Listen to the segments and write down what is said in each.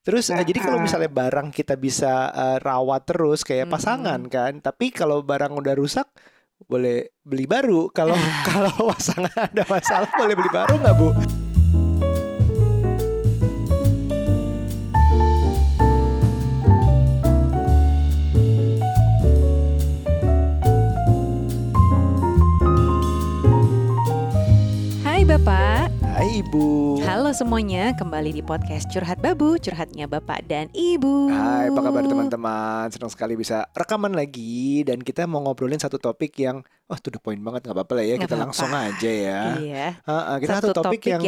Terus uh, jadi kalau misalnya barang kita bisa uh, rawat terus kayak pasangan Mm-mm. kan, tapi kalau barang udah rusak boleh beli baru. Kalau kalau pasangan ada masalah boleh beli baru nggak Bu? Hai Bapak, Hai Ibu. halo semuanya, kembali di podcast Curhat Babu, curhatnya Bapak dan Ibu. Hai, apa kabar teman-teman? Senang sekali bisa rekaman lagi dan kita mau ngobrolin satu topik yang oh to the point banget nggak apa-apa lah ya Nggak kita apa-apa. langsung aja ya. Iya. Ah, ah, kita Satu satu topik, yang,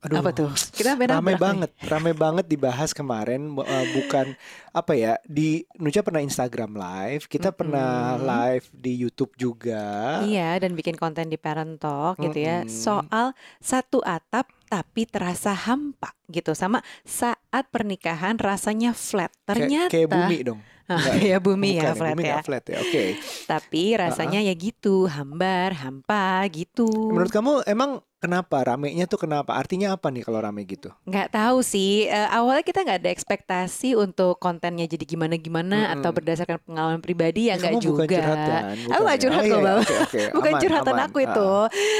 aduh apa tuh? Kita beda rame berapa? banget, rame banget dibahas kemarin eh, bukan apa ya di Nucha pernah Instagram live, kita pernah Mm-mm. live di YouTube juga. Iya, dan bikin konten di Parent Talk gitu ya, Mm-mm. soal satu atap tapi terasa hampa gitu, sama saat pernikahan rasanya flat. Kayak- Ternyata kayak bumi dong. Ah, Enggak, kayak bumi Bukan ya flat bumi ya. flat ya. Oke. Tapi rasanya ya gitu, hambar, hampa gitu. Menurut kamu emang kenapa ramenya tuh kenapa? Artinya apa nih kalau rame gitu? Nggak tahu sih. Eh, awalnya kita nggak ada ekspektasi untuk kontennya jadi gimana-gimana atau Mm-mm. berdasarkan pengalaman pribadi ya Eh, nggak kamu bukan juga. curhatan, Aku bukan nggak ya? curhat Oh, kok, iya, Bang. Oke, oke. Bukan Aman, curhatan aman. aku Ah. itu.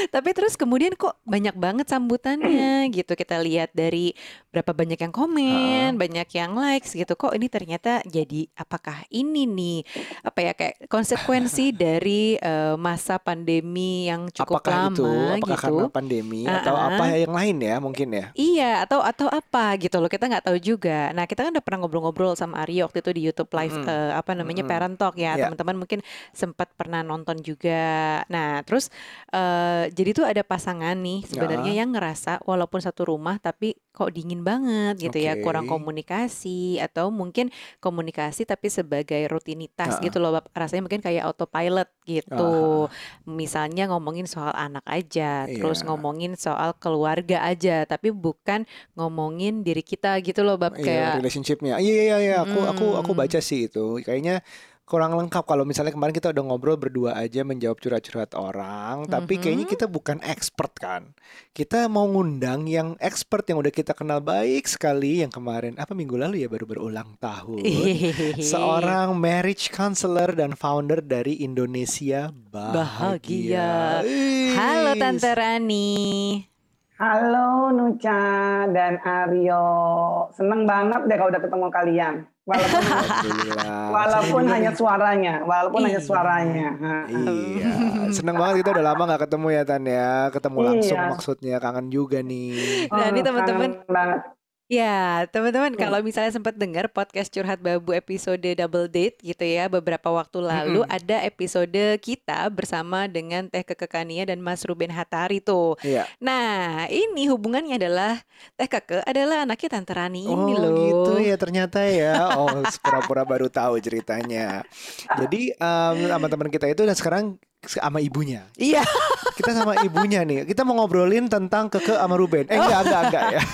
Tapi terus kemudian kok banyak banget sambutannya gitu. Kita lihat dari berapa banyak yang komen, banyak yang likes gitu. Kok ini ternyata jadi apakah ini nih apa ya kayak konsekuensi dari eh, masa pandemi yang cukup Apakah lama itu? Apakah gitu. karena pandemi atau Ah, apa ah. yang lain ya mungkin ya? Iya, atau atau apa gitu loh. Kita nggak tahu juga. Nah, kita kan udah pernah ngobrol-ngobrol sama Aryo waktu itu di YouTube live Mm-mm. eh, apa namanya Mm-mm. Parent Talk ya. Ya. Teman-teman mungkin sempat pernah nonton juga. Nah, terus eh, jadi tuh ada pasangan nih sebenarnya Ya. yang ngerasa walaupun satu rumah tapi kok dingin banget gitu ya, kurang komunikasi atau mungkin komunikasi tapi sebagai rutinitas Ah. gitu loh. Rasanya mungkin kayak autopilot gitu. Misalnya ngomongin soal anak aja, terus Iya. Ngomongin soal keluarga aja, tapi bukan ngomongin diri kita gitu loh, Bab Iya, kayak relationshipnya. Iya iya iya, aku aku aku Mm. baca sih itu. Kayaknya kurang lengkap kalau misalnya kemarin kita udah ngobrol berdua aja menjawab curhat-curhat orang, tapi kayaknya kita bukan expert kan. Kita mau ngundang yang expert yang udah kita kenal baik sekali yang kemarin apa minggu lalu ya baru berulang tahun. Seorang marriage counselor dan founder dari Indonesia Bahagia. Bahagia. Halo. Tante Rani. Halo Nucha dan Aryo. Seneng banget deh kalau udah ketemu kalian. Walaupun walaupun hanya suaranya, walaupun hanya Iya. suaranya. Ha. nih. Iya, seneng banget kita udah lama gak ketemu ya Tan ya. Ketemu langsung Iya. maksudnya kangen juga nih. Nah, ini Oh, teman-teman kangen banget. Ya, teman-teman Ya. kalau misalnya sempat dengar podcast Curhat Babu episode Double Date gitu ya beberapa waktu lalu Mm-mm. ada episode kita bersama dengan Teh Kekekania dan Mas Ruben Hatari tuh. Iya. Nah, ini hubungannya adalah Teh Keke adalah anaknya Tante Rani ini Oh loh. gitu ya ternyata ya. Oh pura-pura baru tahu ceritanya. Jadi em, sama teman kita itu dan sekarang sama ibunya. Iya. Kita sama ibunya nih. Kita mau ngobrolin tentang Keke sama Ruben. Eh enggak enggak enggak ya.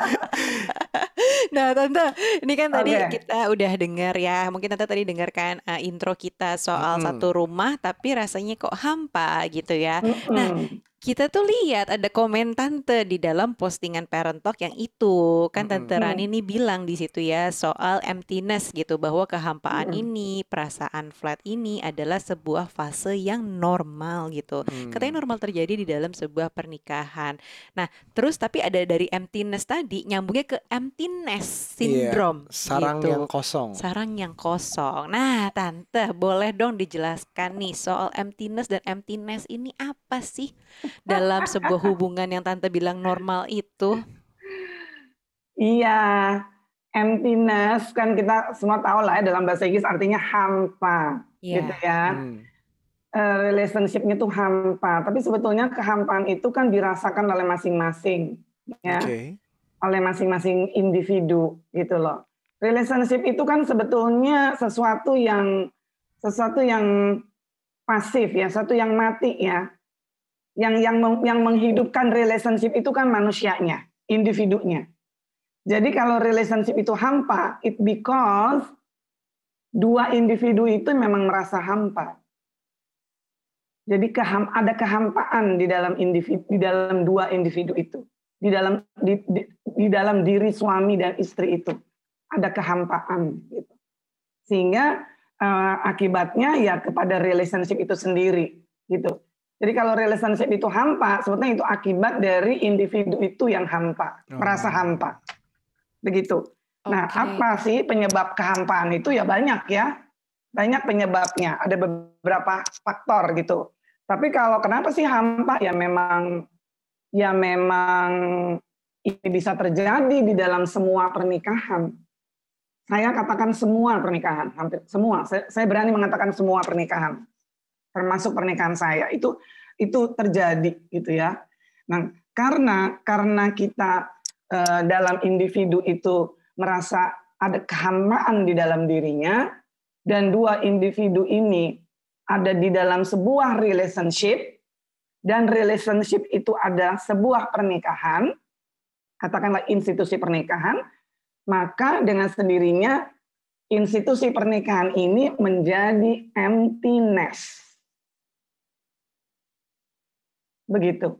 Nah, Tante, ini kan tadi Oke. kita udah dengar ya. Mungkin Tante tadi dengarkan uh, intro kita soal Mm-mm. satu rumah tapi rasanya kok hampa gitu ya. Nah, Mm-mm. Kita tuh lihat ada komen tante di dalam postingan Parent Talk yang itu. Kan tante Mm-mm. Rani nih bilang di situ ya soal emptiness gitu bahwa kehampaan Mm-mm. ini, perasaan flat ini adalah sebuah fase yang normal gitu. Hmm. Katanya normal terjadi di dalam sebuah pernikahan. Nah, terus tapi ada dari emptiness tadi nyambungnya ke emptiness Iya, syndrome sarang gitu. yang kosong. Sarang yang kosong. Nah, tante, boleh dong dijelaskan nih soal emptiness dan emptiness ini apa sih dalam sebuah hubungan yang tante bilang normal itu? Iya, emptiness kan kita semua tahu lah ya dalam bahasa Inggris artinya hampa, Iya. gitu ya. Hmm. Eh, relationshipnya tuh hampa, tapi sebetulnya kehampaan itu kan dirasakan oleh masing-masing, ya, Oke. oleh masing-masing individu, gitu loh. Relationship itu kan sebetulnya sesuatu yang sesuatu yang pasif ya, sesuatu yang mati ya. Yang yang yang menghidupkan relationship itu kan manusianya, individunya. Jadi kalau relationship itu hampa, it because dua individu itu memang merasa hampa. Jadi keham, ada kehampaan di dalam individu di dalam dua individu itu. Di dalam di, di, di dalam diri suami dan istri itu ada kehampaan gitu. Sehingga uh, akibatnya ya kepada relationship itu sendiri gitu. Jadi kalau relationship itu hampa, sebetulnya itu akibat dari individu itu yang hampa, oh. merasa hampa. Begitu. Okay. Nah, apa sih penyebab kehampaan itu ya banyak ya. Banyak penyebabnya, ada beberapa faktor gitu. Tapi kalau kenapa sih hampa ya memang ya memang ini bisa terjadi di dalam semua pernikahan. Saya katakan semua pernikahan, hampir semua. Saya, saya berani mengatakan semua pernikahan, termasuk pernikahan saya itu itu terjadi gitu ya. Nah, karena karena kita eh, dalam individu itu merasa ada kehampaan di dalam dirinya dan dua individu ini ada di dalam sebuah relationship dan relationship itu ada sebuah pernikahan, katakanlah institusi pernikahan, maka dengan sendirinya institusi pernikahan ini menjadi emptiness. Begitu.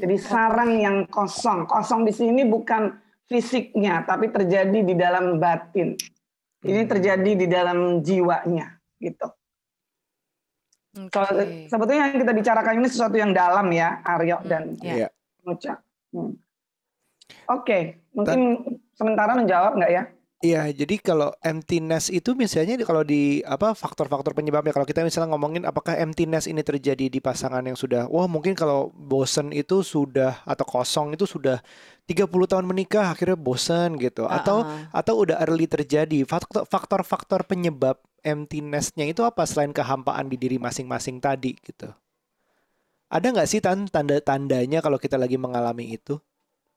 Jadi sarang yang kosong. Kosong di sini bukan fisiknya, tapi terjadi di dalam batin. Ini hmm. terjadi di dalam jiwanya, gitu. Okay. sebetulnya yang kita bicarakan ini sesuatu yang dalam ya, Aryo hmm, dan yeah. Hmm. Oke, okay. mungkin sementara menjawab nggak ya? Iya, jadi kalau emptiness itu misalnya kalau di apa faktor-faktor penyebabnya kalau kita misalnya ngomongin apakah emptiness ini terjadi di pasangan yang sudah wah mungkin kalau bosen itu sudah atau kosong itu sudah 30 tahun menikah akhirnya bosen gitu uh -uh. atau atau udah early terjadi faktor-faktor penyebab emptiness-nya itu apa selain kehampaan di diri masing-masing tadi gitu. Ada nggak sih tanda-tandanya kalau kita lagi mengalami itu?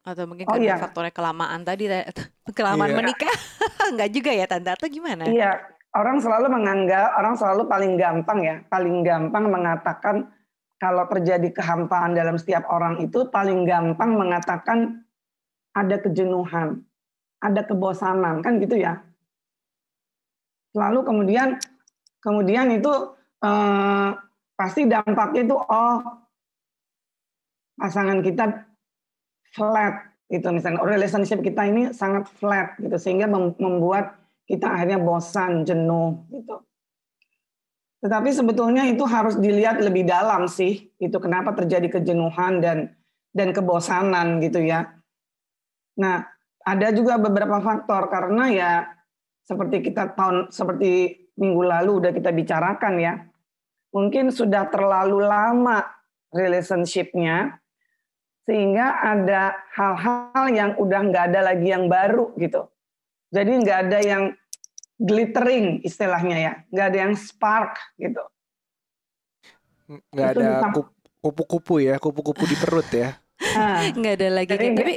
Atau mungkin oh, karena iya. faktornya kelamaan tadi, kelamaan iya. menikah? Enggak juga ya Tante, atau gimana? Iya, orang selalu menganggap, orang selalu paling gampang ya, paling gampang mengatakan kalau terjadi kehampaan dalam setiap orang itu paling gampang mengatakan ada kejenuhan, ada kebosanan, kan gitu ya. Lalu kemudian kemudian itu eh, pasti dampaknya itu oh pasangan kita flat gitu. Misalnya relationship kita ini sangat flat gitu sehingga membuat kita akhirnya bosan jenuh gitu. Tetapi sebetulnya itu harus dilihat lebih dalam sih itu kenapa terjadi kejenuhan dan dan kebosanan gitu ya. Nah ada juga beberapa faktor karena ya seperti kita tahun seperti minggu lalu udah kita bicarakan ya mungkin sudah terlalu lama relationshipnya sehingga ada hal-hal yang udah nggak ada lagi yang baru gitu. Jadi nggak ada yang glittering istilahnya ya, nggak ada yang spark gitu. Nggak ada kupu-kupu ya, kupu-kupu di perut ya. Nah, nggak ada lagi. Jadi, tapi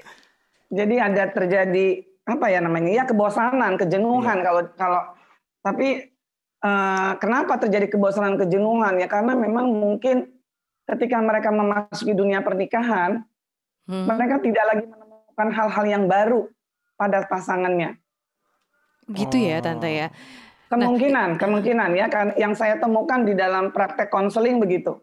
jadi ada terjadi apa ya namanya ya kebosanan, kejenuhan iya. kalau kalau tapi uh, kenapa terjadi kebosanan, kejenuhan ya karena memang mungkin ketika mereka memasuki dunia pernikahan Hmm. Mereka tidak lagi menemukan hal-hal yang baru pada pasangannya. Gitu ya, Tante ya. Kemungkinan, nah, kemungkinan ya kan yang saya temukan di dalam praktek konseling begitu.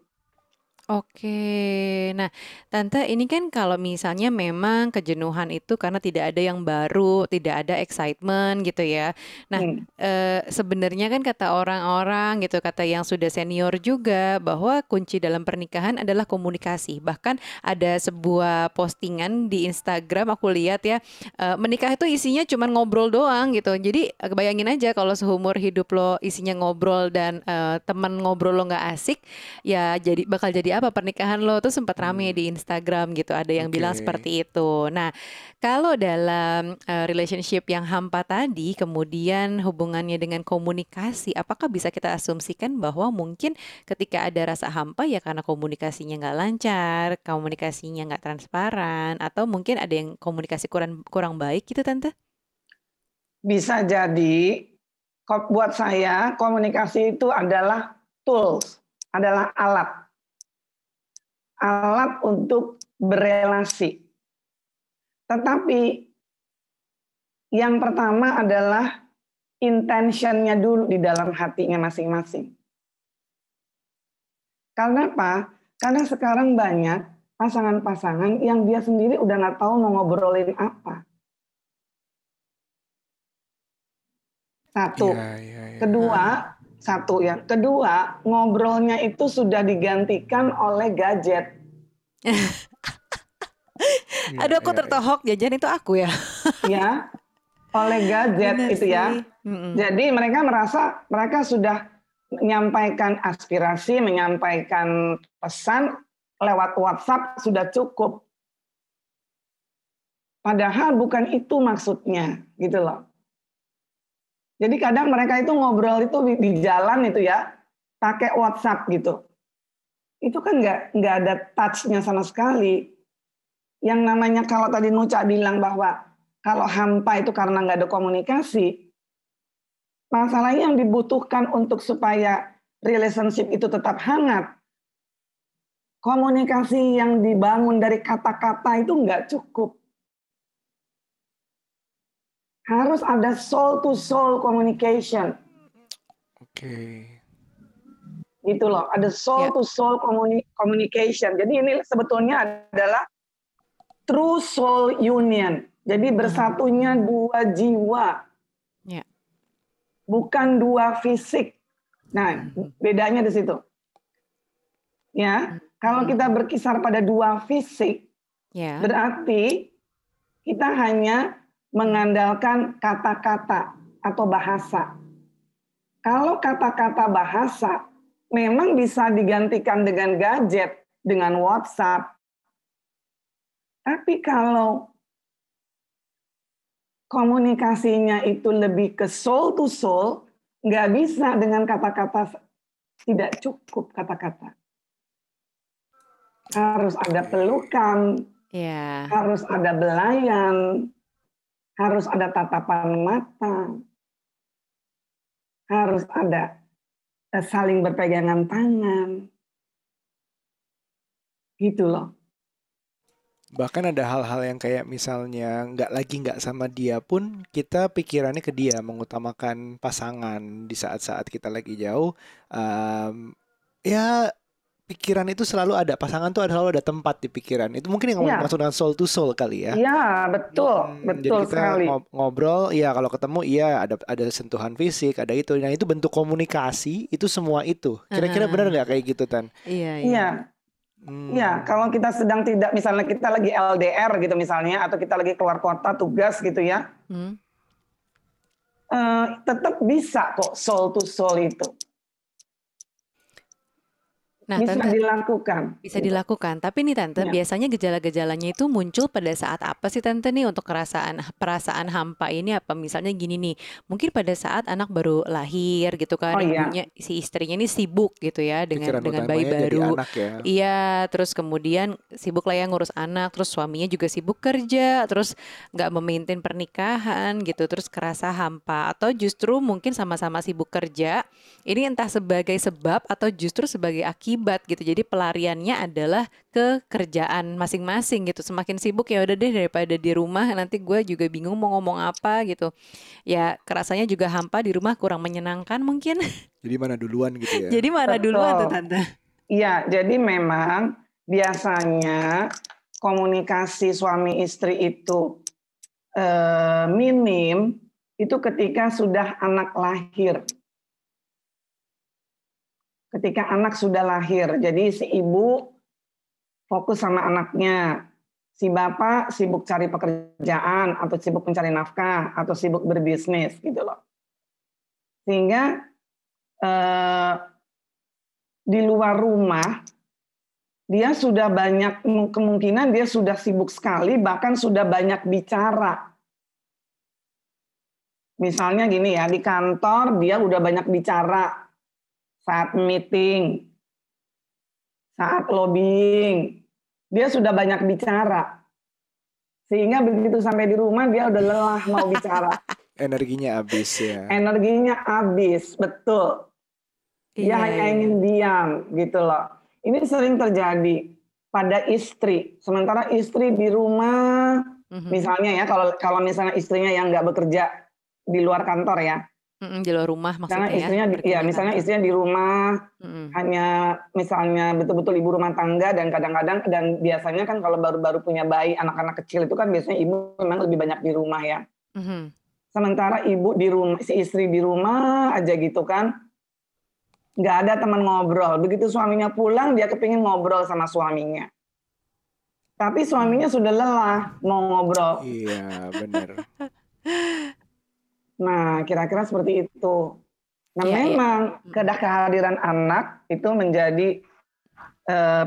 Oke. Nah, Tante ini kan kalau misalnya memang kejenuhan itu karena tidak ada yang baru, tidak ada excitement gitu ya. Nah, Hmm. e, sebenarnya kan kata orang-orang gitu, kata yang sudah senior juga bahwa kunci dalam pernikahan adalah komunikasi. Bahkan ada sebuah postingan di Instagram aku lihat ya, e, menikah itu isinya cuma ngobrol doang gitu. Jadi bayangin aja kalau seumur hidup lo isinya ngobrol dan e, teman ngobrol lo nggak asik, ya jadi bakal jadi apa pernikahan lo tuh sempat rame hmm. di Instagram gitu ada yang okay. bilang seperti itu nah kalau dalam uh, relationship yang hampa tadi kemudian hubungannya dengan komunikasi apakah bisa kita asumsikan bahwa mungkin ketika ada rasa hampa ya karena komunikasinya nggak lancar komunikasinya nggak transparan atau mungkin ada yang komunikasi kurang kurang baik gitu tante bisa jadi buat saya komunikasi itu adalah tools adalah alat alat untuk berelasi. Tetapi yang pertama adalah intentionnya dulu di dalam hatinya masing-masing. Karena apa? Karena sekarang banyak pasangan-pasangan yang dia sendiri udah nggak tahu mau ngobrolin apa. Satu. Iya, iya, iya. Kedua, satu ya. Kedua, ngobrolnya itu sudah digantikan oleh gadget. Iya, Aduh aku iya, tertohok jajan itu aku ya. ya, oleh gadget Bener itu ya. Mm-mm. Jadi mereka merasa mereka sudah menyampaikan aspirasi, menyampaikan pesan lewat WhatsApp sudah cukup. Padahal bukan itu maksudnya, gitu loh. Jadi kadang mereka itu ngobrol itu di, jalan itu ya, pakai WhatsApp gitu. Itu kan nggak nggak ada touch-nya sama sekali. Yang namanya kalau tadi Nuca bilang bahwa kalau hampa itu karena nggak ada komunikasi, masalahnya yang dibutuhkan untuk supaya relationship itu tetap hangat, komunikasi yang dibangun dari kata-kata itu nggak cukup. Harus ada soul to soul communication, Oke. gitu loh. Ada soul Ya. to soul communi- communication. Jadi ini sebetulnya adalah true soul union. Jadi bersatunya dua jiwa. Ya. Bukan dua fisik. Nah, bedanya di situ. Ya, kalau kita berkisar pada dua fisik, Ya. berarti kita hanya mengandalkan kata-kata atau bahasa. Kalau kata-kata bahasa memang bisa digantikan dengan gadget, dengan WhatsApp. Tapi kalau komunikasinya itu lebih ke soul to soul, nggak bisa dengan kata-kata tidak cukup kata-kata. Harus ada pelukan, Ya. harus ada belayan, harus ada tatapan mata, harus ada eh, saling berpegangan tangan. Gitu loh. Bahkan ada hal-hal yang kayak misalnya nggak lagi nggak sama dia pun kita pikirannya ke dia mengutamakan pasangan di saat-saat kita lagi jauh. Em, ya pikiran itu selalu ada pasangan tuh ada selalu ada tempat di pikiran. Itu mungkin yang Iya. maksud dengan soul to soul kali ya. Iya, betul, Hmm, betul jadi kita sekali. ngob- ngobrol, ya kalau ketemu iya ada ada sentuhan fisik, ada itu. Nah itu bentuk komunikasi itu semua itu. Kira-kira benar nggak kayak gitu Tan? Iya, iya. Iya, Hmm. iya. Kalau kita sedang tidak, misalnya kita lagi LDR gitu misalnya, atau kita lagi keluar kota tugas gitu ya, Hmm. eh, tetap bisa kok soul to soul itu Nah, bisa Tante, dilakukan. bisa dilakukan. Tapi nih Tante, Iya. biasanya gejala-gejalanya itu muncul pada saat apa sih Tante nih untuk perasaan perasaan hampa ini apa misalnya gini nih. Mungkin pada saat anak baru lahir gitu kan, Oh, iya. si istrinya ini sibuk gitu ya dengan Pikiran dengan bayi baru. anak ya. Iya, terus kemudian sibuk lah ya ngurus anak, terus suaminya juga sibuk kerja, terus nggak memaintain pernikahan gitu, terus kerasa hampa atau justru mungkin sama-sama sibuk kerja, ini entah sebagai sebab atau justru sebagai akibat gitu. Jadi pelariannya adalah ke kerjaan masing-masing gitu. Semakin sibuk ya udah deh daripada di rumah nanti gue juga bingung mau ngomong apa gitu. Ya kerasanya juga hampa di rumah kurang menyenangkan mungkin. Jadi mana duluan gitu ya. Jadi mana duluan tuh Betul. tante? Iya, jadi memang biasanya komunikasi suami istri itu eh, minim itu ketika sudah anak lahir. Ketika anak sudah lahir, jadi si ibu fokus sama anaknya, si bapak sibuk cari pekerjaan atau sibuk mencari nafkah atau sibuk berbisnis gitu loh. Sehingga eh, di luar rumah dia sudah banyak kemungkinan dia sudah sibuk sekali bahkan sudah banyak bicara. Misalnya gini ya, di kantor dia udah banyak bicara saat meeting, saat lobbying. Dia sudah banyak bicara. Sehingga begitu sampai di rumah dia udah lelah mau bicara. Energinya habis ya. Energinya habis, betul. Dia Iya, hanya iya. ingin diam gitu loh. Ini sering terjadi pada istri. Sementara istri di rumah, Mhm. misalnya ya kalau kalau misalnya istrinya yang nggak bekerja di luar kantor ya, Mm-mm, di luar rumah Misalnya maksudnya ya, istrinya, ya ke misalnya kantor. istrinya di rumah, Mm-mm. hanya misalnya betul-betul ibu rumah tangga dan kadang-kadang dan biasanya kan kalau baru-baru punya bayi anak-anak kecil itu kan biasanya ibu memang lebih banyak di rumah ya. Mhm. Sementara ibu di rumah, si istri di rumah aja gitu kan, nggak ada teman ngobrol. Begitu suaminya pulang, dia kepingin ngobrol sama suaminya. Tapi suaminya sudah lelah mau ngobrol. Iya, benar. Nah, kira-kira seperti itu. Nah, Iya, iya. memang Mm. kedah kehadiran anak itu menjadi eh,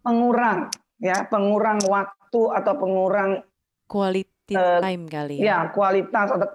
pengurang, ya, pengurang waktu atau pengurang Quality Eh, time kali ya. ya kualitas atau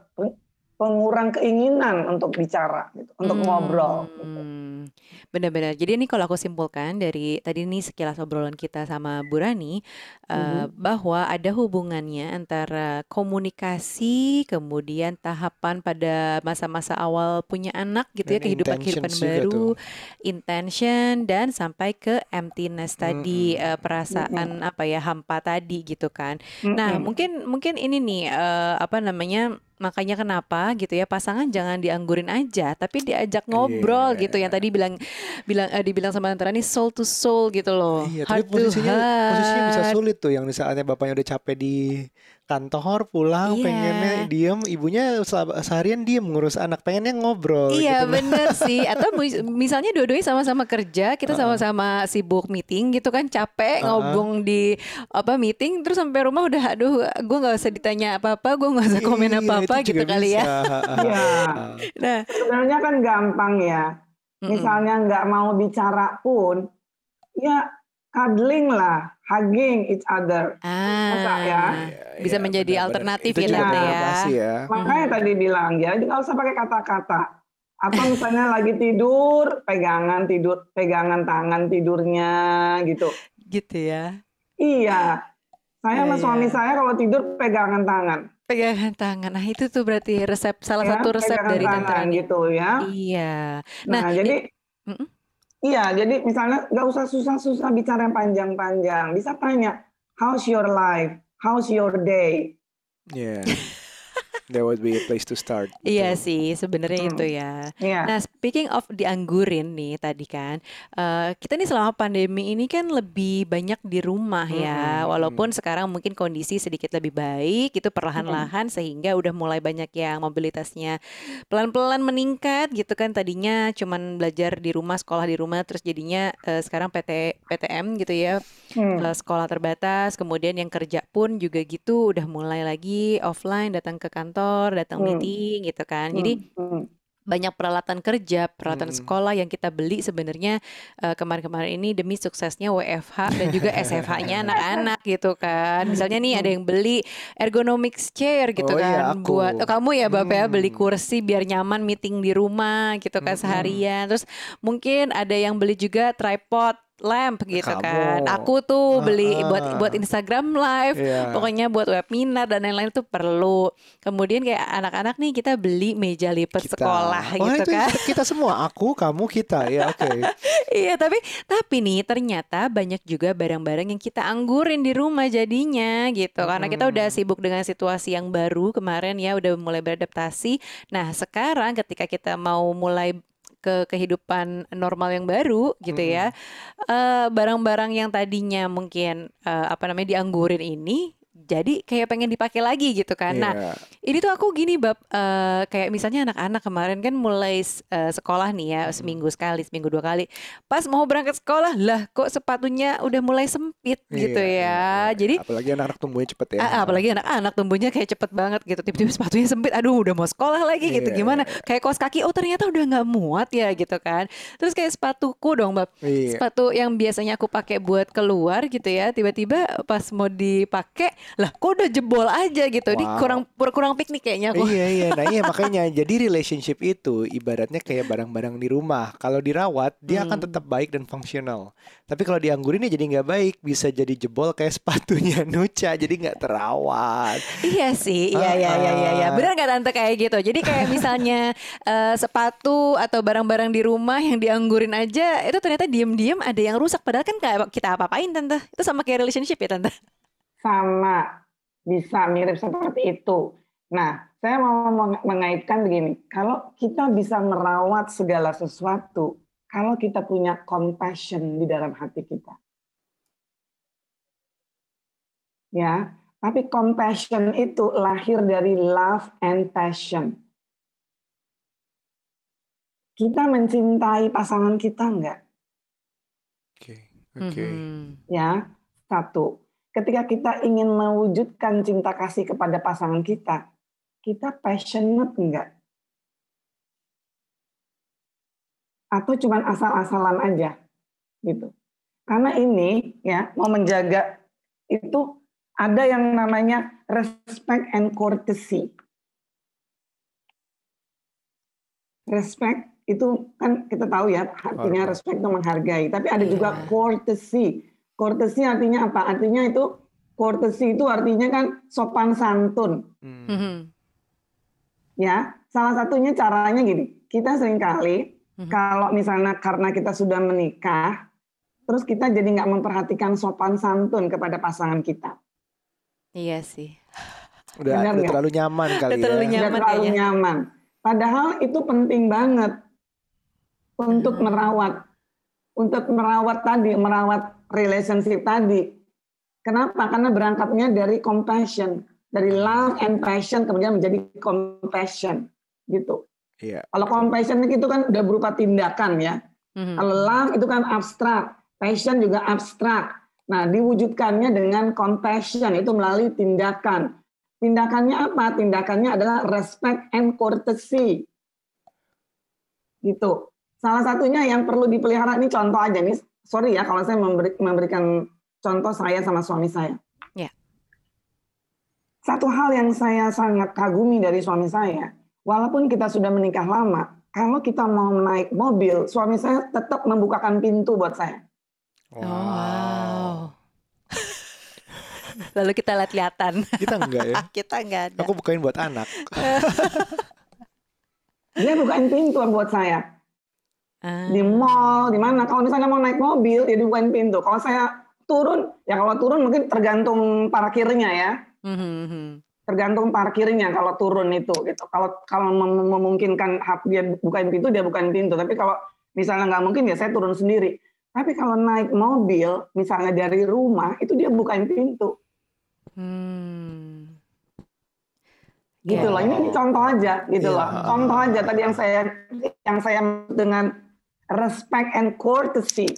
pengurang keinginan untuk bicara, gitu, untuk ngobrol. gitu. Hmm, Benar-benar. Jadi ini kalau aku simpulkan dari tadi ini sekilas obrolan kita sama Bu Rani eh, Mhm. bahwa ada hubungannya antara komunikasi, kemudian tahapan pada masa-masa awal punya anak gitu ya Dan kehidupan kehidupan juga baru, tuh. intention dan sampai ke emptiness tadi Mm-mm. eh, perasaan apa ya hampa tadi gitu kan. Nah, Mm-mm. mungkin mungkin ini nih eh, apa namanya makanya kenapa gitu ya pasangan jangan dianggurin aja tapi diajak ngobrol gitu yang Iya. tadi bilang bilang eh, dibilang sama Antara nih soul to soul gitu loh. Iya, tapi heart to posisinya posisinya bisa heart. sulit tuh yang saatnya bapaknya udah capek di kantor pulang Iya. pengennya diem, ibunya seharian diem ngurus anak, pengennya ngobrol Iya gitu. bener sih Atau mis- misalnya dua-duanya sama-sama kerja Kita sama-sama sibuk meeting gitu kan Capek Uh-uh. ngobong di apa meeting Terus sampai rumah udah Aduh gue gak usah ditanya apa-apa Gue gak usah komen apa-apa itu gitu juga kali ya bisa. Iya. Nah Sebenarnya kan gampang ya. Misalnya nggak mau bicara pun, ya cuddling lah, hugging each other. Masa ya? Ah, Iya, bisa iya, menjadi benar-benar. alternatif Itu ya tante ya. ya. Makanya tadi bilang ya, nggak usah pakai kata-kata. Atau misalnya lagi tidur, pegangan tidur, pegangan tangan tidurnya gitu. Gitu ya. Iya, saya sama suami iya. saya kalau tidur pegangan tangan, Pegangan tangan. Nah itu tuh berarti resep salah ya, satu resep dari tangan gitu ya. Iya. Nah, Nah, jadi Mm-mm. Iya, jadi misalnya nggak usah susah-susah bicara yang panjang-panjang. Bisa tanya, how's your life? How's your day? Iya. That would be a place to start. Iya Betul. sih, sebenarnya Hmm. itu ya. Iya. Nah, speaking of dianggurin nih tadi kan, eh, kita nih selama pandemi ini kan lebih banyak di rumah ya, Mm-mm, walaupun sekarang mungkin kondisi sedikit lebih baik, itu perlahan-lahan sehingga udah mulai banyak yang mobilitasnya pelan-pelan meningkat gitu kan. Tadinya cuman belajar di rumah, sekolah di rumah, terus jadinya eh, sekarang PT PTM gitu ya, Hmm. eh, sekolah terbatas, kemudian yang kerja pun juga gitu udah mulai lagi offline, datang ke kantor, datang Hmm. meeting gitu kan. Jadi Hmm. banyak peralatan kerja, peralatan Mm-mm. sekolah yang kita beli sebenarnya eh, kemarin-kemarin ini demi suksesnya WFH dan juga SFH-nya anak-anak gitu kan. Misalnya nih ada yang beli ergonomics chair gitu Oh iya, kan aku. buat oh, kamu ya Bapak ya beli Hmm. kursi biar nyaman meeting di rumah gitu kan Mm-mm. seharian. Terus mungkin ada yang beli juga tripod lamp gitu kan. Kamu. Aku tuh beli buat Ah. buat Instagram live Iya. Pokoknya buat webinar dan lain-lain itu perlu. Kemudian kayak anak-anak nih kita beli meja lipat Kita. sekolah Oh, gitu itu kan. kita semua, aku, kamu, kita. Ya, oke. iya, tapi tapi nih ternyata banyak juga barang-barang yang kita anggurin di rumah jadinya gitu. Karena kita udah Mm. sibuk dengan situasi yang baru kemarin ya udah mulai beradaptasi. Nah, sekarang ketika kita mau mulai ke kehidupan normal yang baru gitu ya. eh, barang-barang yang tadinya mungkin eh, apa namanya dianggurin ini jadi kayak pengen dipakai lagi gitu kan. Nah, Iya. ini tuh aku gini bab eh, kayak misalnya anak-anak kemarin kan mulai eh, sekolah nih ya seminggu sekali seminggu dua kali. Pas mau berangkat sekolah lah kok sepatunya udah mulai sempit gitu Iya, ya. iya. jadi apalagi anak-anak tumbuhnya cepet ya. ah, apalagi anak-anak tumbuhnya kayak cepet banget gitu. Tiba-tiba sepatunya sempit aduh udah mau sekolah lagi gitu. Iya, gimana? kayak kaos kaki oh ternyata udah nggak muat ya gitu kan. Terus kayak sepatuku dong bab. Sepatu yang biasanya aku pakai buat keluar gitu ya tiba-tiba pas mau dipakai lah kok udah jebol aja gitu ini Wow. kurang kurang piknik kayaknya aku Iya iya, nah iya makanya jadi relationship itu ibaratnya kayak barang-barang di rumah. Kalau dirawat dia akan Hmm. tetap baik dan fungsional. Tapi kalau dianggurin ya jadi nggak baik, bisa jadi jebol kayak sepatunya Nuca, jadi nggak terawat. Iya sih, iya iya iya iya iya. Ah. Benar nggak tante kayak gitu. Jadi kayak misalnya eh, sepatu atau barang-barang di rumah yang dianggurin aja itu ternyata diem-diem ada yang rusak padahal kan kayak kita apa-apain tante. Itu sama kayak relationship ya tante. Sama, bisa mirip seperti itu. Nah, saya mau mengaitkan begini, kalau kita bisa merawat segala sesuatu, kalau kita punya compassion di dalam hati kita. Ya, tapi compassion itu lahir dari love and passion. Kita mencintai pasangan kita enggak? Oke, oke. Mhm. Ya, satu. Ketika kita ingin mewujudkan cinta kasih kepada pasangan kita, kita passionate enggak? Atau cuman asal-asalan aja gitu. Karena ini ya mau menjaga itu ada yang namanya respect and courtesy. Respect itu kan kita tahu ya artinya respect itu menghargai, tapi ada juga Iya. courtesy. Courtesy artinya apa? Artinya itu courtesy itu artinya kan sopan santun. Hmm. Mhm. Ya, salah satunya caranya gini. Kita sering kali Mhm. kalau misalnya karena kita sudah menikah, terus kita jadi nggak memperhatikan sopan santun kepada pasangan kita. Iya sih. Udah, Benar udah terlalu nyaman kali Udah terlalu ya. nyaman. Sudah terlalu kayaknya. nyaman. Padahal itu penting banget untuk Hmm. merawat, untuk merawat tadi, merawat relationship tadi. Kenapa? Karena berangkatnya dari compassion, dari love and passion kemudian menjadi compassion, gitu. Iya. Kalau compassion itu kan udah berupa tindakan ya. Mhm. Kalau love itu kan abstrak, passion juga abstrak. Nah, diwujudkannya dengan compassion itu melalui tindakan. Tindakannya apa? Tindakannya adalah respect and courtesy. Gitu. Salah satunya yang perlu dipelihara ini contoh aja nih. Sorry ya kalau saya memberi- memberikan contoh saya sama suami saya. Ya. Satu hal yang saya sangat kagumi dari suami saya, walaupun kita sudah menikah lama, kalau kita mau naik mobil, suami saya tetap membukakan pintu buat saya. Oh, wow. Lalu kita lihat-lihatan. Kita enggak ya. kita nggak ada. Aku bukain buat anak. Dia bukain pintu buat saya. Ah. Di mall, di mana. Kalau misalnya mau naik mobil, dia dibukain pintu. Kalau saya turun, ya kalau turun mungkin tergantung parkirnya ya. Mhm, mhm. Tergantung parkirnya kalau turun itu gitu. Kalau kalau mem- memungkinkan dia bukain pintu, dia bukain pintu. Tapi kalau misalnya nggak mungkin ya saya turun sendiri. Tapi kalau naik mobil, misalnya dari rumah, itu dia bukain pintu. Hmm. gitu loh. Ini, ini contoh aja gitu Iya. loh. Contoh aja tadi yang saya yang saya dengan respect and courtesy.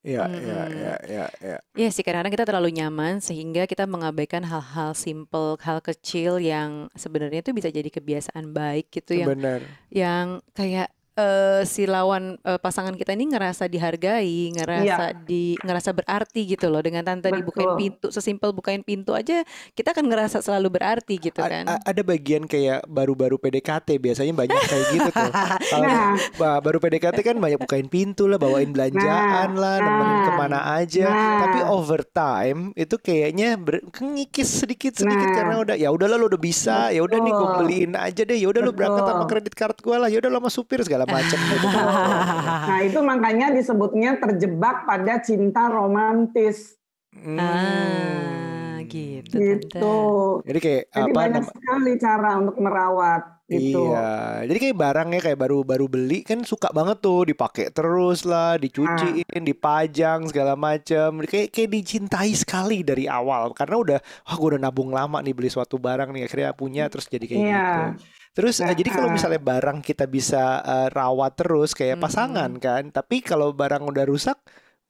Iya, iya, iya, iya, iya. Iya sih kadang-kadang kita terlalu nyaman sehingga kita mengabaikan hal-hal simple, hal kecil yang sebenarnya itu bisa jadi kebiasaan baik gitu yang Benar. yang kayak eh, si lawan eh, pasangan kita ini ngerasa dihargai, ngerasa di ngerasa berarti gitu loh dengan tante dibukain Betul. pintu, sesimpel bukain pintu aja kita akan ngerasa selalu berarti gitu kan. a- ada bagian kayak baru-baru PDKT biasanya banyak kayak gitu tuh. Kalau Nah. ba- baru PDKT kan banyak bukain pintu lah, bawain belanjaan lah, nemenin nah, ke mana aja. nah. Tapi over time itu kayaknya ber- ngikis sedikit-sedikit Nah. karena udah ya udahlah lo udah bisa, ya udah nih gue beliin aja deh, ya udah lo berangkat sama kredit card gue lah, ya udah lo sama supir segala macam gitu. Nah itu makanya disebutnya terjebak pada cinta romantis Ah, Hmm. gitu gitu. tante. Jadi kayak Jadi apa banyak nama- sekali cara untuk merawat gitu. Iya, jadi kayak barangnya kayak baru-baru beli kan suka banget tuh dipakai terus lah, dicuciin, dipajang segala macam. Kayak kayak dicintai sekali dari awal karena udah, wah gue udah nabung lama nih beli suatu barang nih akhirnya punya terus jadi kayak Iya. gitu. Terus Nah, jadi kalau ah. misalnya barang kita bisa eh, rawat terus kayak pasangan kan, tapi kalau barang udah rusak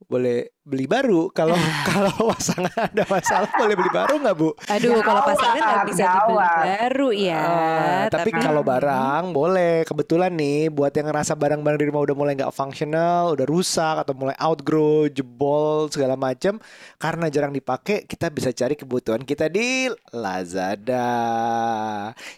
boleh beli baru. Kalau kalau pasangan ada masalah boleh beli baru nggak bu? Aduh, kalau Gawat, pasangan nggak bisa dibeli baru ya. Ah, tapi kalau barang boleh. Kebetulan nih buat yang ngerasa barang-barang di rumah udah mulai nggak fungsional, udah rusak atau mulai outgrow, jebol segala macam, karena jarang dipakai, kita bisa cari kebutuhan kita di Lazada.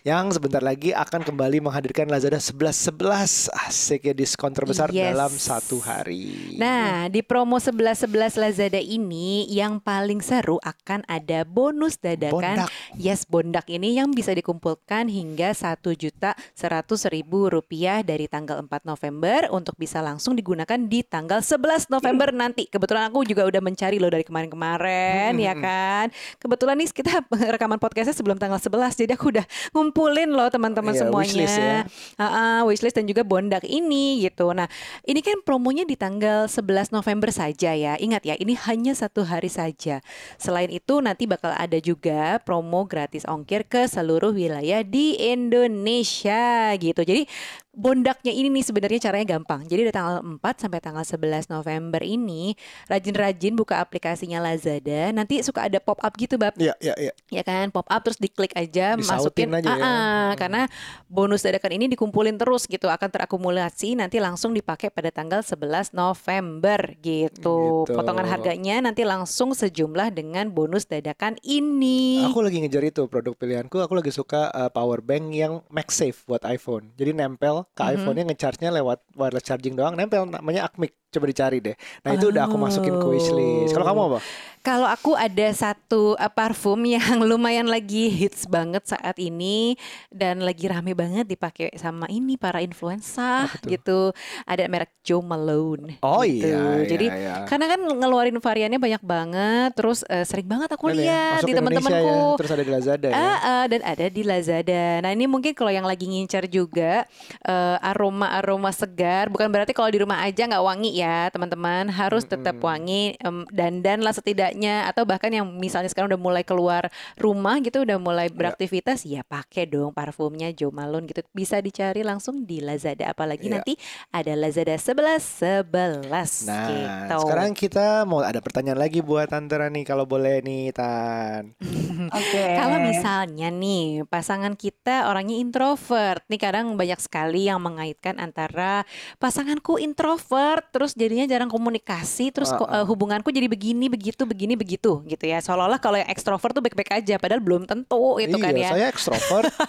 Yang sebentar lagi akan kembali menghadirkan Lazada 11.11 Asik ya diskon terbesar Yes. dalam satu hari. Nah, di promo 11-11 11 Lazada ini yang paling seru akan ada bonus dadakan. Bondak. Yes, bondak ini yang bisa dikumpulkan hingga 1 juta 100 ribu rupiah dari tanggal 4 November untuk bisa langsung digunakan di tanggal 11 November nanti. Kebetulan aku juga udah mencari loh dari kemarin-kemarin ya Hmm. kan. Kebetulan nih kita rekaman podcastnya sebelum tanggal 11 jadi aku udah ngumpulin loh teman-teman Iya, semuanya. wishlist ya. Ah, ah, wishlist dan juga bondak ini gitu. Nah, ini kan promonya di tanggal 11 November saja ya. Ingat ya, ini hanya satu hari saja. Selain itu nanti bakal ada juga promo gratis ongkir ke seluruh wilayah di Indonesia gitu. Jadi bondaknya ini nih sebenarnya caranya gampang. Jadi dari tanggal 4 sampai tanggal 11 November ini rajin-rajin buka aplikasinya Lazada. Nanti suka ada pop up gitu, Bab Iya, iya, iya. ya kan pop up terus diklik aja Disautin masukin aja ya. Ah, ah, Hmm. karena bonus dadakan ini dikumpulin terus gitu akan terakumulasi nanti langsung dipakai pada tanggal 11 November gitu. Gitu. Potongan harganya nanti langsung sejumlah dengan bonus dadakan ini. Aku lagi ngejar itu produk pilihanku. Aku lagi suka uh, power bank yang MagSafe buat iPhone. Jadi nempel ke Mhm. iPhone-nya ngecharge-nya lewat wireless charging doang. Nempel namanya Acmic. Coba dicari deh. Nah itu udah aku masukin ke wishlist. Kalau kamu apa? Kalau aku ada satu uh, parfum yang lumayan lagi hits banget saat ini dan lagi rame banget dipakai sama ini para influencer gitu. Ada merek Joe Malone. Oh gitu. iya, iya, Jadi iya. karena kan ngeluarin variannya banyak banget, terus eh, sering banget aku Kan ya, lihat masuk di teman-temanku. ya, terus ada di Lazada ya. Ah, dan ada di Lazada. Nah ini mungkin kalau yang lagi ngincer juga eh, aroma-aroma segar, bukan berarti kalau di rumah aja nggak wangi ya teman-teman, harus tetap wangi em, dandan lah setidaknya, atau bahkan yang misalnya sekarang udah mulai keluar rumah gitu, udah mulai beraktivitas, ya pakai dong parfumnya Jo Malone gitu. Bisa dicari langsung di Lazada, apalagi Iya. nanti ada Lazada 11 11 Nah, gitu. sekarang kita mau ada pertanyaan lagi buat Tante Rani kalau boleh nih, Tan. Oke. Kalau misalnya nih pasangan kita orangnya introvert, nih kadang banyak sekali yang mengaitkan antara pasanganku introvert, terus jadinya jarang komunikasi, terus ah. eh, hubunganku jadi begini begitu begini begitu gitu ya. Seolah-olah kalau yang ekstrovert tuh baik-baik aja, padahal belum tentu itu kan iya, ya. saya ekstrovert.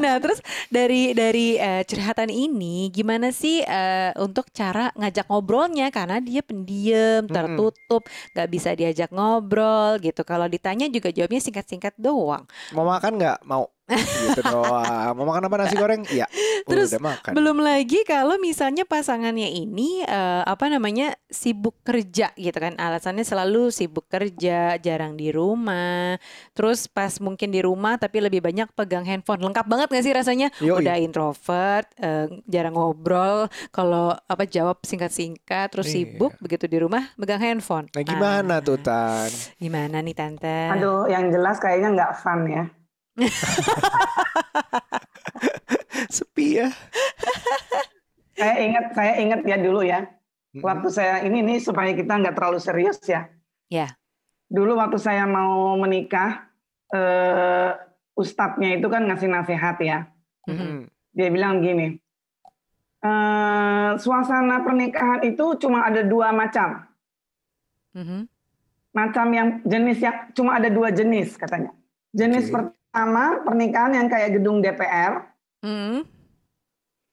Nah, terus dari dari eh, curhatan ini gimana sih eh, untuk cara ngajak ngobrolnya karena dia pendiam, Mm-mm. tertutup, nggak bisa diajak ngobrol gitu. Kalau ditanya juga jawabnya singkat-singkat doang. mau makan nggak? Mau. Gitu doang. Mau makan apa nasi goreng? Iya. Terus udah makan. Belum lagi kalau misalnya pasangannya ini eh, apa namanya sibuk kerja gitu kan. Alasannya selalu sibuk kerja, jarang di rumah. Terus pas mungkin di rumah tapi lebih banyak pegang handphone. Lengkap banget gak sih rasanya? Yoi. Udah introvert, eh, jarang ngobrol. Kalau apa jawab singkat-singkat, terus Iya. sibuk begitu di rumah megang handphone. Nah gimana Ah, tuh Tan? Gimana nih tante? Aduh, yang jelas kayaknya nggak fun ya. Sepi ya. Saya ingat, saya ingat ya dulu ya. Waktu saya ini nih supaya kita nggak terlalu serius ya. Ya. Dulu waktu saya mau menikah, eh, ustadznya itu kan ngasih nasihat ya. Mm-mm. Dia bilang gini, eh, suasana pernikahan itu cuma ada dua macam. Mhm. Macam yang jenis yang cuma ada dua jenis katanya. Jenis Oke. Pertama pernikahan yang kayak gedung DPR. Mhm.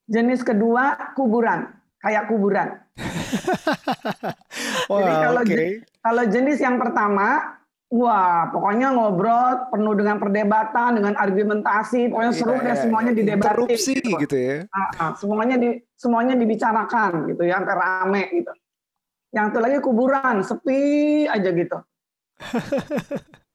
Jenis kedua kuburan, kayak kuburan. Wah, Jadi kalau oke. je- Kalau jenis yang pertama, wah pokoknya ngobrol penuh dengan perdebatan, dengan argumentasi, pokoknya seru Iya, deh iya, semuanya iya. didebatin. Gitu. gitu ya. Ah, ah, semuanya di semuanya dibicarakan gitu ya, sampai rame gitu. Yang itu lagi kuburan, sepi aja gitu.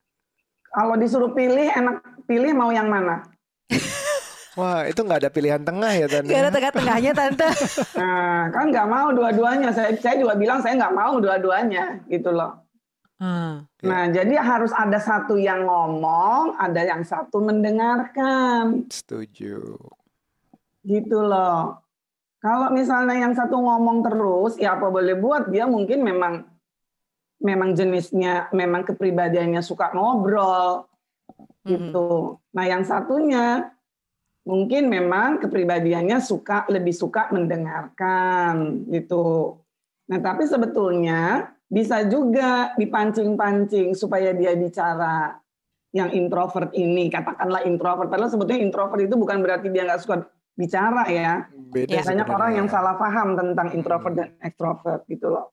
Kalau disuruh pilih, enak pilih mau yang mana? Wah, itu nggak ada pilihan tengah ya Tan? Gak ada tengah-tengahnya tante. Nah, kan nggak mau dua-duanya. Saya, saya juga bilang saya nggak mau dua-duanya, gitu loh. Hmm. Ya. Nah, jadi harus ada satu yang ngomong, ada yang satu mendengarkan, Setuju. gitu loh. Kalau misalnya yang satu ngomong terus, ya apa boleh buat dia mungkin memang memang jenisnya, memang kepribadiannya suka ngobrol, gitu. Nah, yang satunya mungkin memang kepribadiannya suka lebih suka mendengarkan, gitu. Nah, tapi sebetulnya bisa juga dipancing-pancing supaya dia bicara yang introvert ini, katakanlah introvert. Padahal sebetulnya introvert itu bukan berarti dia nggak suka bicara ya. Beda Ya. Sebenarnya. orang yang salah paham tentang introvert dan ekstrovert gitu loh.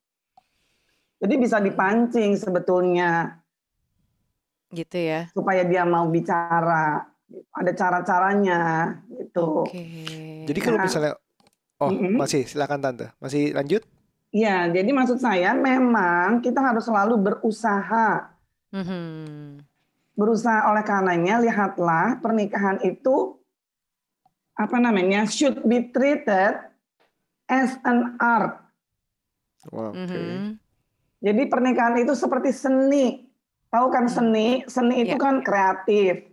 Jadi bisa dipancing sebetulnya Gitu ya. supaya dia mau bicara. Ada cara-caranya gitu. Oke. Jadi kalau Nah. misalnya Oh, Mm-mm. masih silakan tante. Masih lanjut? Ya, jadi maksud saya memang kita harus selalu berusaha. Mhm. Berusaha oleh karenanya lihatlah pernikahan itu apa namanya should be treated as an art. Wah, Oke. Mhm. Jadi pernikahan itu seperti seni. Tahu kan seni? Seni itu Ya. kan kreatif.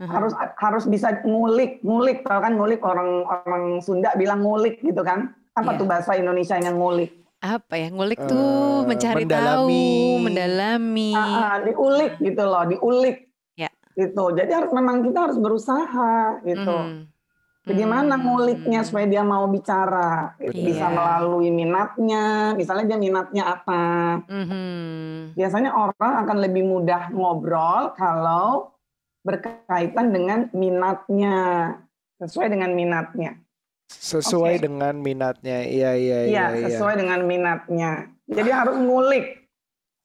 Mhm. Harus harus bisa ngulik, ngulik. Tahu kan ngulik orang orang Sunda bilang ngulik gitu kan? Apa Ya. tuh bahasa Indonesia yang ngulik? Apa ya ngulik tuh mencari mendalami. tahu, mendalami. Ah, ah, diulik gitu loh, diulik. Ya. Gitu. Jadi harus memang kita harus berusaha gitu. Mhm. Bagaimana Hmm. nguliknya supaya dia mau bicara? Bisa Iya. melalui minatnya, misalnya dia minatnya apa. Mhm. Biasanya orang akan lebih mudah ngobrol kalau berkaitan dengan minatnya, sesuai dengan minatnya. Sesuai Oke. dengan minatnya. Iya, iya, iya, Iya, iya. sesuai dengan minatnya. Jadi harus ngulik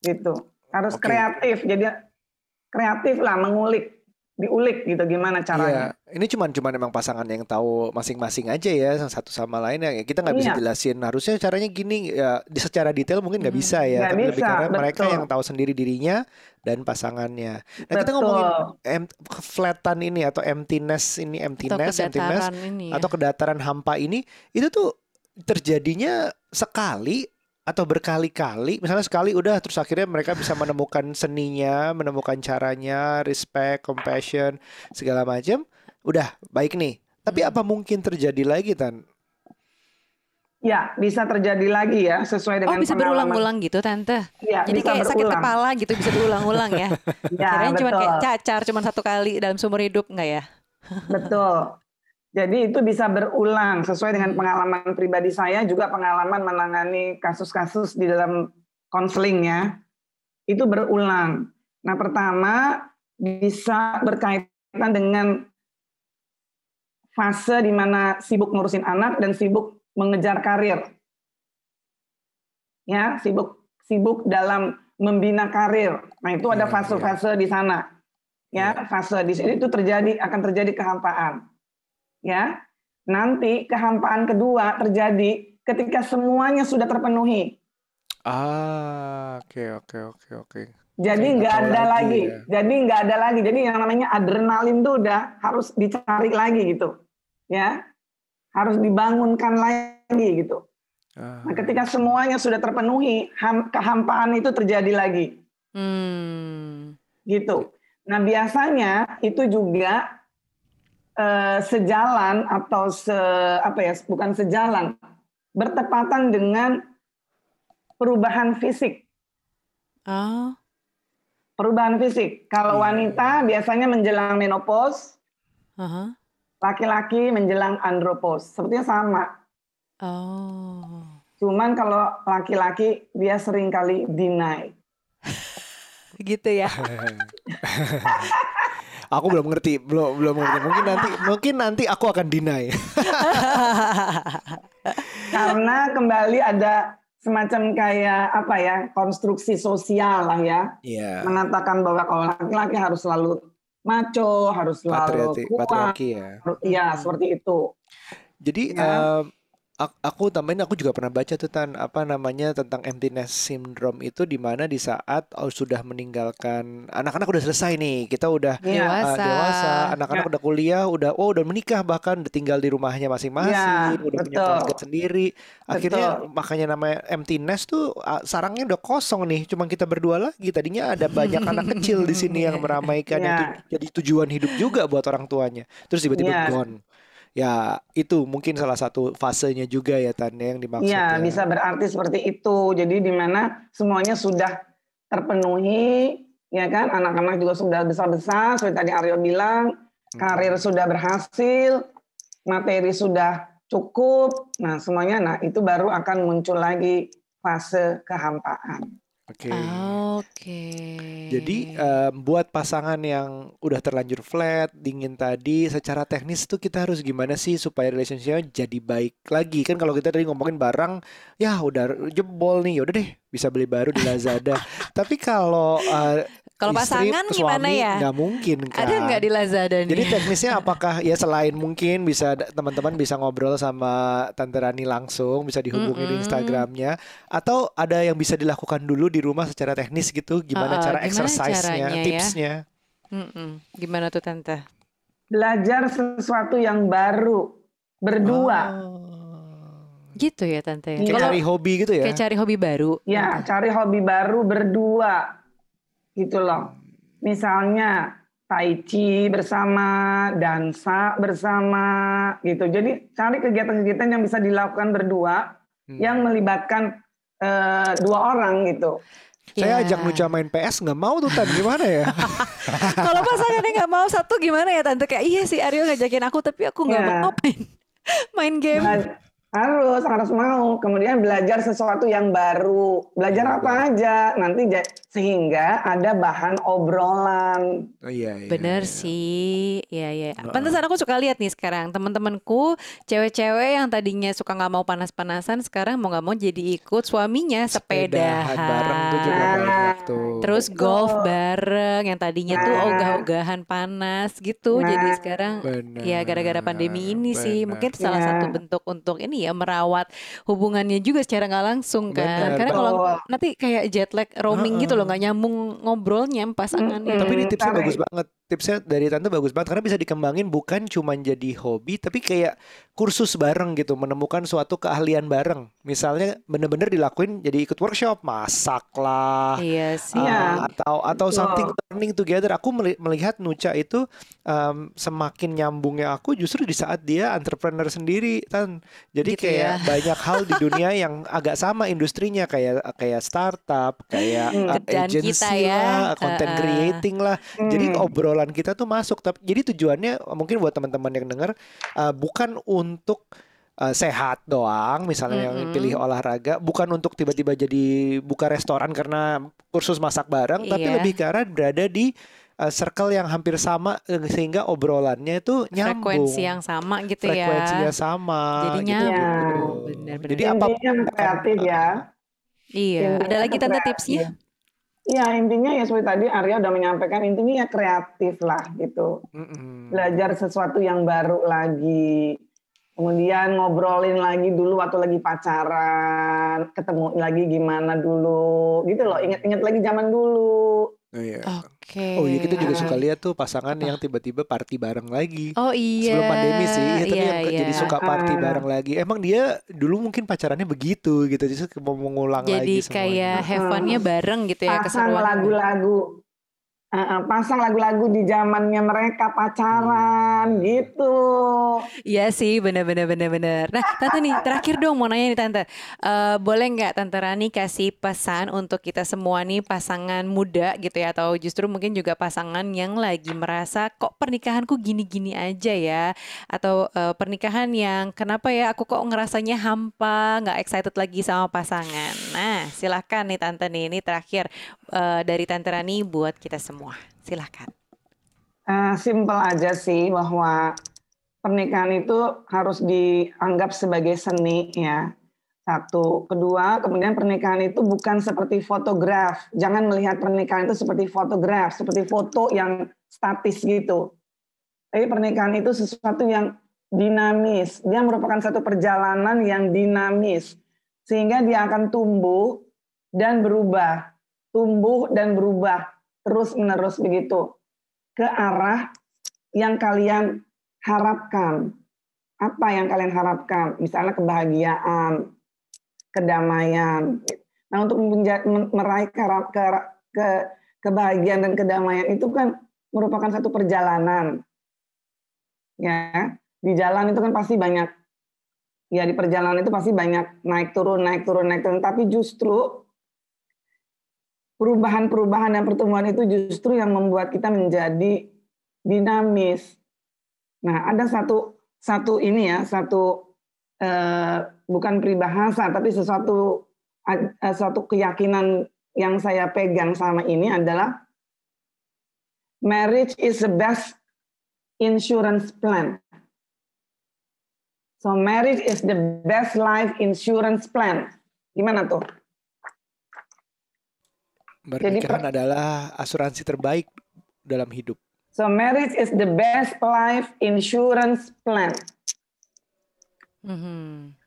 gitu. Harus Oke. kreatif. Jadi kreatif lah mengulik, diulik gitu gimana Iya, caranya. ini cuman cuman emang pasangan yang tahu masing-masing aja ya satu sama lain ya. Kita nggak bisa Iya. jelasin harusnya caranya gini ya di secara detail mungkin nggak Mhm. bisa ya, Nggak tapi lebih bisa, karena mereka yang tahu sendiri dirinya dan pasangannya. Nah, kita Betul. ngomongin em, keflatan ini atau emptiness ini Atau emptiness, emptiness kedataran ini ya. atau kedataran hampa ini itu tuh terjadinya sekali atau berkali-kali misalnya sekali udah terus akhirnya mereka bisa menemukan seninya menemukan caranya respect compassion segala macam udah baik nih tapi Hmm. apa mungkin terjadi lagi tan Ya, bisa terjadi lagi ya sesuai Oh dengan bisa pengalaman. berulang-ulang gitu tante. Ya, Jadi bisa kayak sakit berulang. kepala gitu bisa berulang-ulang ya. Ya, Kirain cuma kayak cacar cuma satu kali dalam seumur hidup nggak ya? Betul. Jadi itu bisa berulang sesuai dengan pengalaman pribadi saya juga pengalaman menangani kasus-kasus di dalam konseling ya. Itu berulang. Nah, pertama bisa berkaitan dengan fase di mana sibuk ngurusin anak dan sibuk mengejar karir. Ya, sibuk sibuk dalam membina karir. Nah, itu ada Ya, ya. fase-fase di sana. Ya, fase di sini itu terjadi akan terjadi kehampaan. Ya. Nanti kehampaan kedua terjadi ketika semuanya sudah terpenuhi. ah oke oke oke oke Jadi Kayak nggak nggak tahu ada lagi lagi. ya. Jadi nggak ada lagi. Jadi yang namanya adrenalin tuh udah harus dicari lagi gitu. Ya. Harus dibangunkan lagi gitu. Ah, Nah, ketika semuanya sudah terpenuhi, ham- kehampaan itu terjadi lagi. Hmm. gitu. Nah biasanya itu juga eh, sejalan atau se apa ya bukan sejalan bertepatan dengan perubahan fisik. Oh. Perubahan fisik. Kalau Iya. wanita biasanya menjelang menopause, aha. laki-laki menjelang andropause. Sepertinya sama. Oh. Cuman kalau laki-laki dia sering kali deny. Gitu ya. aku belum ngerti belum belum ngerti mungkin nanti mungkin nanti aku akan deny Karena kembali ada semacam kayak apa ya konstruksi sosial lah ya. Iya mengatakan bahwa kalau laki-laki harus selalu maco, harus selalu patriarki kuat. patriarki ya Iya, seperti itu. Jadi Ya. ak- aku tambahin aku juga pernah baca tuh tan apa namanya tentang emptiness syndrome itu di mana di saat oh, sudah meninggalkan anak-anak udah selesai nih kita udah Iya. uh, Dewasa. dewasa anak-anak Ya. udah kuliah udah oh udah menikah bahkan udah tinggal di rumahnya masing-masing Ya, udah punya betul. keluarga sendiri akhirnya Betul. makanya namanya emptiness tuh uh, sarangnya udah kosong nih cuma kita berdua lagi tadinya ada banyak anak kecil di sini yang meramaikan Ya. tu- jadi tujuan hidup juga buat orang tuanya terus tiba-tiba Ya. gone Ya, itu mungkin salah satu fasenya juga ya Tan yang dimaksud ya. Iya, bisa berarti seperti itu. Jadi di mana semuanya sudah terpenuhi, ya kan? Anak-anak juga sudah besar-besar, seperti tadi Aryo bilang, karir sudah berhasil, materi sudah cukup. Nah, semuanya nah itu baru akan muncul lagi fase kehampaan. Oke. Oke. Jadi um, buat pasangan yang udah terlanjur flat, dingin tadi, secara teknis tuh kita harus gimana sih supaya relationshipnya jadi baik lagi? Kan kalau kita tadi ngomongin barang, ya udah jebol nih, yaudah deh bisa beli baru di Lazada. Tapi kalau uh, Kalau pasangan gimana suami, ya? nggak mungkin kan? Ada nggak di Lazada nih? Jadi teknisnya apakah ya selain mungkin bisa teman-teman bisa ngobrol sama Tante Rani langsung, bisa dihubungi di Mm-mm. Instagramnya, atau ada yang bisa dilakukan dulu di rumah secara teknis gitu, gimana Uh-uh, cara gimana exercise-nya, caranya ya? tipsnya? Mm-mm. Gimana tuh tante? Belajar sesuatu yang baru berdua. Oh. Gitu ya tante. Kayak cari hobi gitu ya? kayak cari hobi baru. Ya, cari hobi baru berdua. Gitu loh. Misalnya tai chi bersama, dansa bersama gitu. Jadi cari kegiatan-kegiatan yang bisa dilakukan berdua Hmm. yang melibatkan eh, dua orang gitu. Saya Ya. ajak Nucha main PS nggak mau tuh Tan, gimana ya? Kalau pasangannya nggak mau satu gimana ya tante? Kayak iya sih Aryo ngajakin aku tapi aku nggak Ya. mau main main game. Bela- harus harus mau. Kemudian belajar sesuatu yang baru. Belajar apa aja nanti sehingga ada bahan obrolan. Oh iya, iya. Bener iya. sih, ya ya. Pantesan aku suka lihat nih sekarang teman-temanku cewek-cewek yang tadinya suka nggak mau panas-panasan sekarang mau nggak mau jadi ikut suaminya sepedahan. bareng tuh juga Nah. banyak tuh. Terus golf bareng yang tadinya tuh Nah. ogah-ogahan panas gitu. Jadi Nah. sekarang Benar, ya gara-gara pandemi ini sih benar. mungkin salah Ya. satu bentuk untuk ini ya merawat hubungannya juga secara nggak langsung kan. Benar, Karena kalau nanti kayak jet lag roaming gitu loh nggak nyambung ngobrolnya pasangannya. Mm-mm. Tapi ini Hmm, tipsnya bagus banget. Tipsnya dari tante bagus banget karena bisa dikembangin bukan cuma jadi hobi tapi kayak kursus bareng gitu, menemukan suatu keahlian bareng. Misalnya bener-bener dilakuin jadi ikut workshop, masak lah, Iya sih. uh, atau atau Betul. something learning together. Aku meli- melihat Nucha itu um, semakin nyambungnya aku justru di saat dia entrepreneur sendiri, Tan. Jadi Gitu kayak ya. banyak hal di dunia yang agak sama industrinya kayak kayak startup, kayak Hmm. uh, Kerjaan kita agency ya. lah, content Uh-uh. creating lah. Jadi Hmm. Obrolan kita tuh masuk. Tapi jadi tujuannya mungkin buat teman-teman yang dengar uh, bukan untuk uh, sehat doang, misalnya yang Mm-mm. pilih olahraga, bukan untuk tiba-tiba jadi buka restoran karena kursus masak bareng, tapi Iya. lebih arah berada di uh, circle yang hampir sama eh, sehingga obrolannya itu nyambung. Frekuensi yang sama gitu ya. Frekuensinya sama. Jadi gitu. nyambung. Benar-benar. Jadi apa kreatif ya. Iya. Ada lagi tante tipsnya? Iya intinya ya seperti tadi Arya udah menyampaikan intinya ya kreatif lah gitu. Mm-mm. Belajar sesuatu yang baru lagi. Kemudian ngobrolin lagi dulu waktu lagi pacaran, ketemu lagi gimana dulu, gitu loh. Ingat-ingat lagi zaman dulu. Iya. Oke. Oh iya kita juga suka lihat tuh pasangan yang tiba-tiba party bareng lagi. Oh iya. sebelum pandemi sih ya, tapi Iya, yang ke- jadi iya. suka party Ah. bareng lagi emang dia dulu mungkin pacarannya begitu gitu justru mau mengulang Jadi lagi kayak semuanya have fun-nya bareng gitu ya Pasang keseruan. lagu-lagu, Eh, eh, pasang lagu-lagu di zamannya mereka pacaran, gitu. Iya sih, bener-bener bener-bener. Nah, tante nih terakhir dong mau nanya nih tante, Eh, boleh nggak tante Rani kasih pesan untuk kita semua nih pasangan muda gitu ya, atau justru mungkin juga pasangan yang lagi merasa kok pernikahanku gini-gini aja ya, atau eh, pernikahan yang kenapa ya aku kok ngerasanya hampa, nggak excited lagi sama pasangan. Nah, silahkan nih tante nih, ini terakhir eh, dari tante Rani buat kita semua. Silahkan. Eh, simple aja sih bahwa pernikahan itu harus dianggap sebagai seni ya. Satu, kedua, kemudian pernikahan itu bukan seperti fotograf. Jangan melihat pernikahan itu seperti fotograf, seperti foto yang statis gitu. Tapi pernikahan itu sesuatu yang dinamis. Dia merupakan satu perjalanan yang dinamis. Sehingga dia akan tumbuh dan berubah. Tumbuh dan berubah terus-menerus begitu. Ke arah yang kalian harapkan. Apa yang kalian harapkan? Misalnya kebahagiaan, kedamaian. Nah, untuk meraih ke, ke, ke kebahagiaan dan kedamaian itu kan merupakan satu perjalanan. Ya, di jalan itu kan pasti banyak ya di perjalanan itu pasti banyak naik turun naik turun naik turun tapi justru perubahan-perubahan dan pertumbuhan itu justru yang membuat kita menjadi dinamis. Nah, ada satu satu ini ya, satu eh, bukan peribahasa tapi sesuatu eh, satu keyakinan yang saya pegang sama ini adalah marriage is the best insurance plan. So marriage is the best life insurance plan. Gimana tuh? Pernikahan adalah asuransi terbaik dalam hidup. So marriage is the best life insurance plan. Mm-hmm.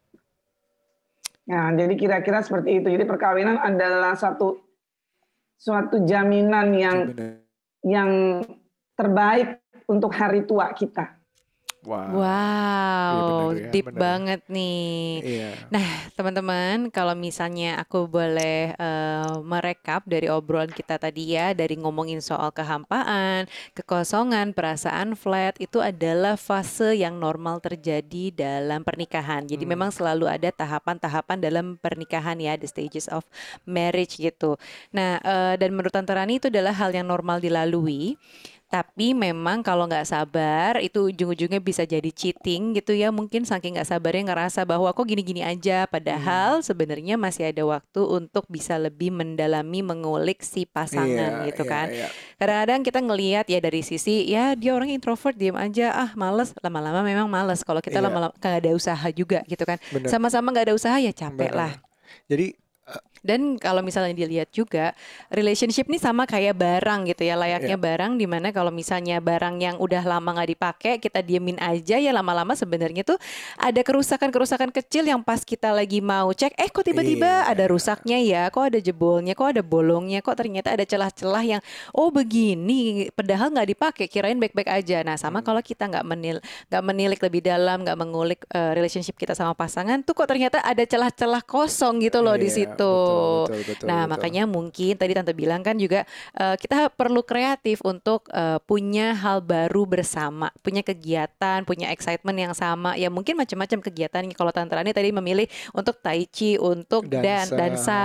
Nah, jadi kira-kira seperti itu. Jadi perkawinan adalah satu suatu jaminan yang Jaminan. yang terbaik untuk hari tua kita. Wow, wow iya bener ya, deep bener. banget nih. Iya. Nah, teman-teman, kalau misalnya aku boleh uh, merekap dari obrolan kita tadi ya, dari ngomongin soal kehampaan, kekosongan, perasaan flat, itu adalah fase yang normal terjadi dalam pernikahan. Jadi hmm. memang selalu ada tahapan-tahapan dalam pernikahan ya, the stages of marriage gitu. Nah, uh, dan menurut Tante Rani itu adalah hal yang normal dilalui. Tapi memang kalau nggak sabar itu ujung-ujungnya bisa jadi cheating gitu ya. Mungkin saking nggak sabarnya ngerasa bahwa kok gini-gini aja. Padahal hmm. sebenarnya masih ada waktu untuk bisa lebih mendalami mengulik si pasangan yeah, gitu yeah, kan. Yeah. Kadang-kadang kita ngelihat ya dari sisi ya dia orang introvert diam aja ah males lama-lama memang males. Kalau kita yeah. lama-lama nggak ada usaha juga gitu kan. Sama-sama nggak ada usaha ya capek Bener. lah. Jadi dan kalau misalnya dilihat juga relationship ini sama kayak barang gitu ya layaknya yeah. barang di mana kalau misalnya barang yang udah lama nggak dipakai kita diemin aja ya lama-lama sebenarnya tuh ada kerusakan-kerusakan kecil yang pas kita lagi mau cek eh kok tiba-tiba yeah. ada rusaknya ya kok ada jebolnya kok ada bolongnya kok ternyata ada celah-celah yang oh begini padahal nggak dipakai kirain baik-baik aja nah sama hmm. kalau kita nggak menil nggak menilik lebih dalam nggak mengulik uh, relationship kita sama pasangan tuh kok ternyata ada celah-celah kosong gitu loh yeah, di situ betul, betul, nah, betul. makanya mungkin tadi tante bilang kan juga uh, kita perlu kreatif untuk uh, punya hal baru bersama, punya kegiatan, punya excitement yang sama. Ya mungkin macam-macam kegiatan. Kalau tante Rani tadi memilih untuk tai chi, untuk dansa, dan dansa.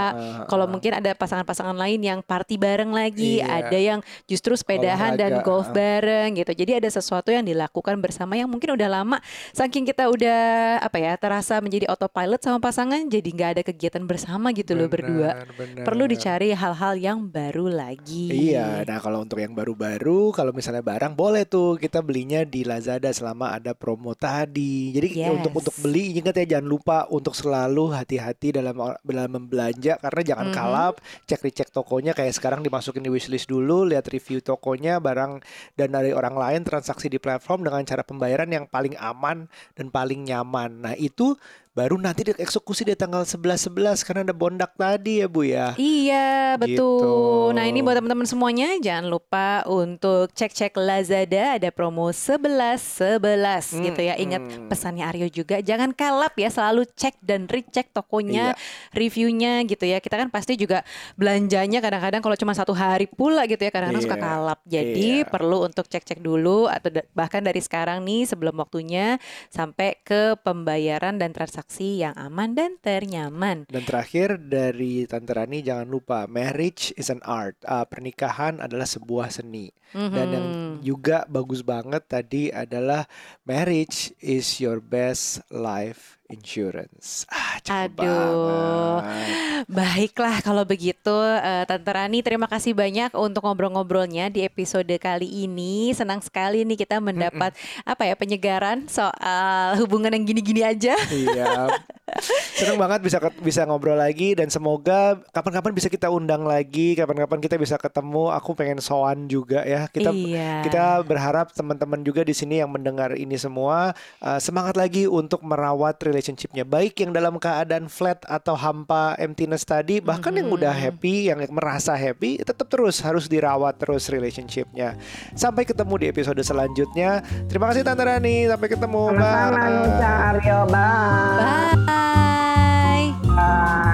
Kalau mungkin ada pasangan-pasangan lain yang party bareng lagi, iya. ada yang justru sepedahan dan golf bareng gitu. Jadi ada sesuatu yang dilakukan bersama yang mungkin udah lama saking kita udah apa ya terasa menjadi autopilot sama pasangan jadi nggak ada kegiatan bersama gitu loh berdua. Bener. Perlu dicari hal-hal yang baru lagi. Iya, nah kalau untuk yang baru-baru, kalau misalnya barang boleh tuh kita belinya di Lazada selama ada promo tadi. Jadi yes. untuk untuk beli ingat ya jangan lupa untuk selalu hati-hati dalam dalam membelanja karena jangan mm -hmm. kalap, cek cek tokonya kayak sekarang dimasukin di wishlist dulu, lihat review tokonya, barang dan dari orang lain transaksi di platform dengan cara pembayaran yang paling aman dan paling nyaman. Nah, itu baru nanti dieksekusi di tanggal 11-11 karena ada bondak tadi ya Bu ya. Iya, betul. Gitu. Nah, ini buat teman-teman semuanya jangan lupa untuk cek-cek Lazada ada promo 11 11 hmm, gitu ya. Ingat hmm. pesannya Aryo juga jangan kalap ya, selalu cek dan recheck tokonya, iya. reviewnya gitu ya. Kita kan pasti juga belanjanya kadang-kadang kalau cuma satu hari pula gitu ya, kadang-kadang iya. suka kalap. Jadi iya. perlu untuk cek-cek dulu atau bahkan dari sekarang nih sebelum waktunya sampai ke pembayaran dan transaksi transaksi yang aman dan ternyaman. Dan terakhir dari Tante Rani jangan lupa marriage is an art. Uh, pernikahan adalah sebuah seni. Mm-hmm. Dan yang juga bagus banget tadi adalah marriage is your best life insurance. Ah, Aduh. Banget. Baiklah kalau begitu uh, Tante Rani terima kasih banyak untuk ngobrol-ngobrolnya di episode kali ini. Senang sekali nih kita mendapat apa ya penyegaran soal hubungan yang gini-gini aja. Iya. Senang banget bisa bisa ngobrol lagi dan semoga kapan-kapan bisa kita undang lagi, kapan-kapan kita bisa ketemu. Aku pengen soan juga ya. Kita iya. kita berharap teman-teman juga di sini yang mendengar ini semua uh, semangat lagi untuk merawat relasi relationshipnya. Baik yang dalam keadaan flat atau hampa emptiness tadi bahkan mm -hmm. yang udah happy yang merasa happy tetap terus harus dirawat terus relationshipnya. Sampai ketemu di episode selanjutnya. Terima kasih Tante Rani. Sampai ketemu. Sama-sama, bye. Aryo. Bye. Bye, bye.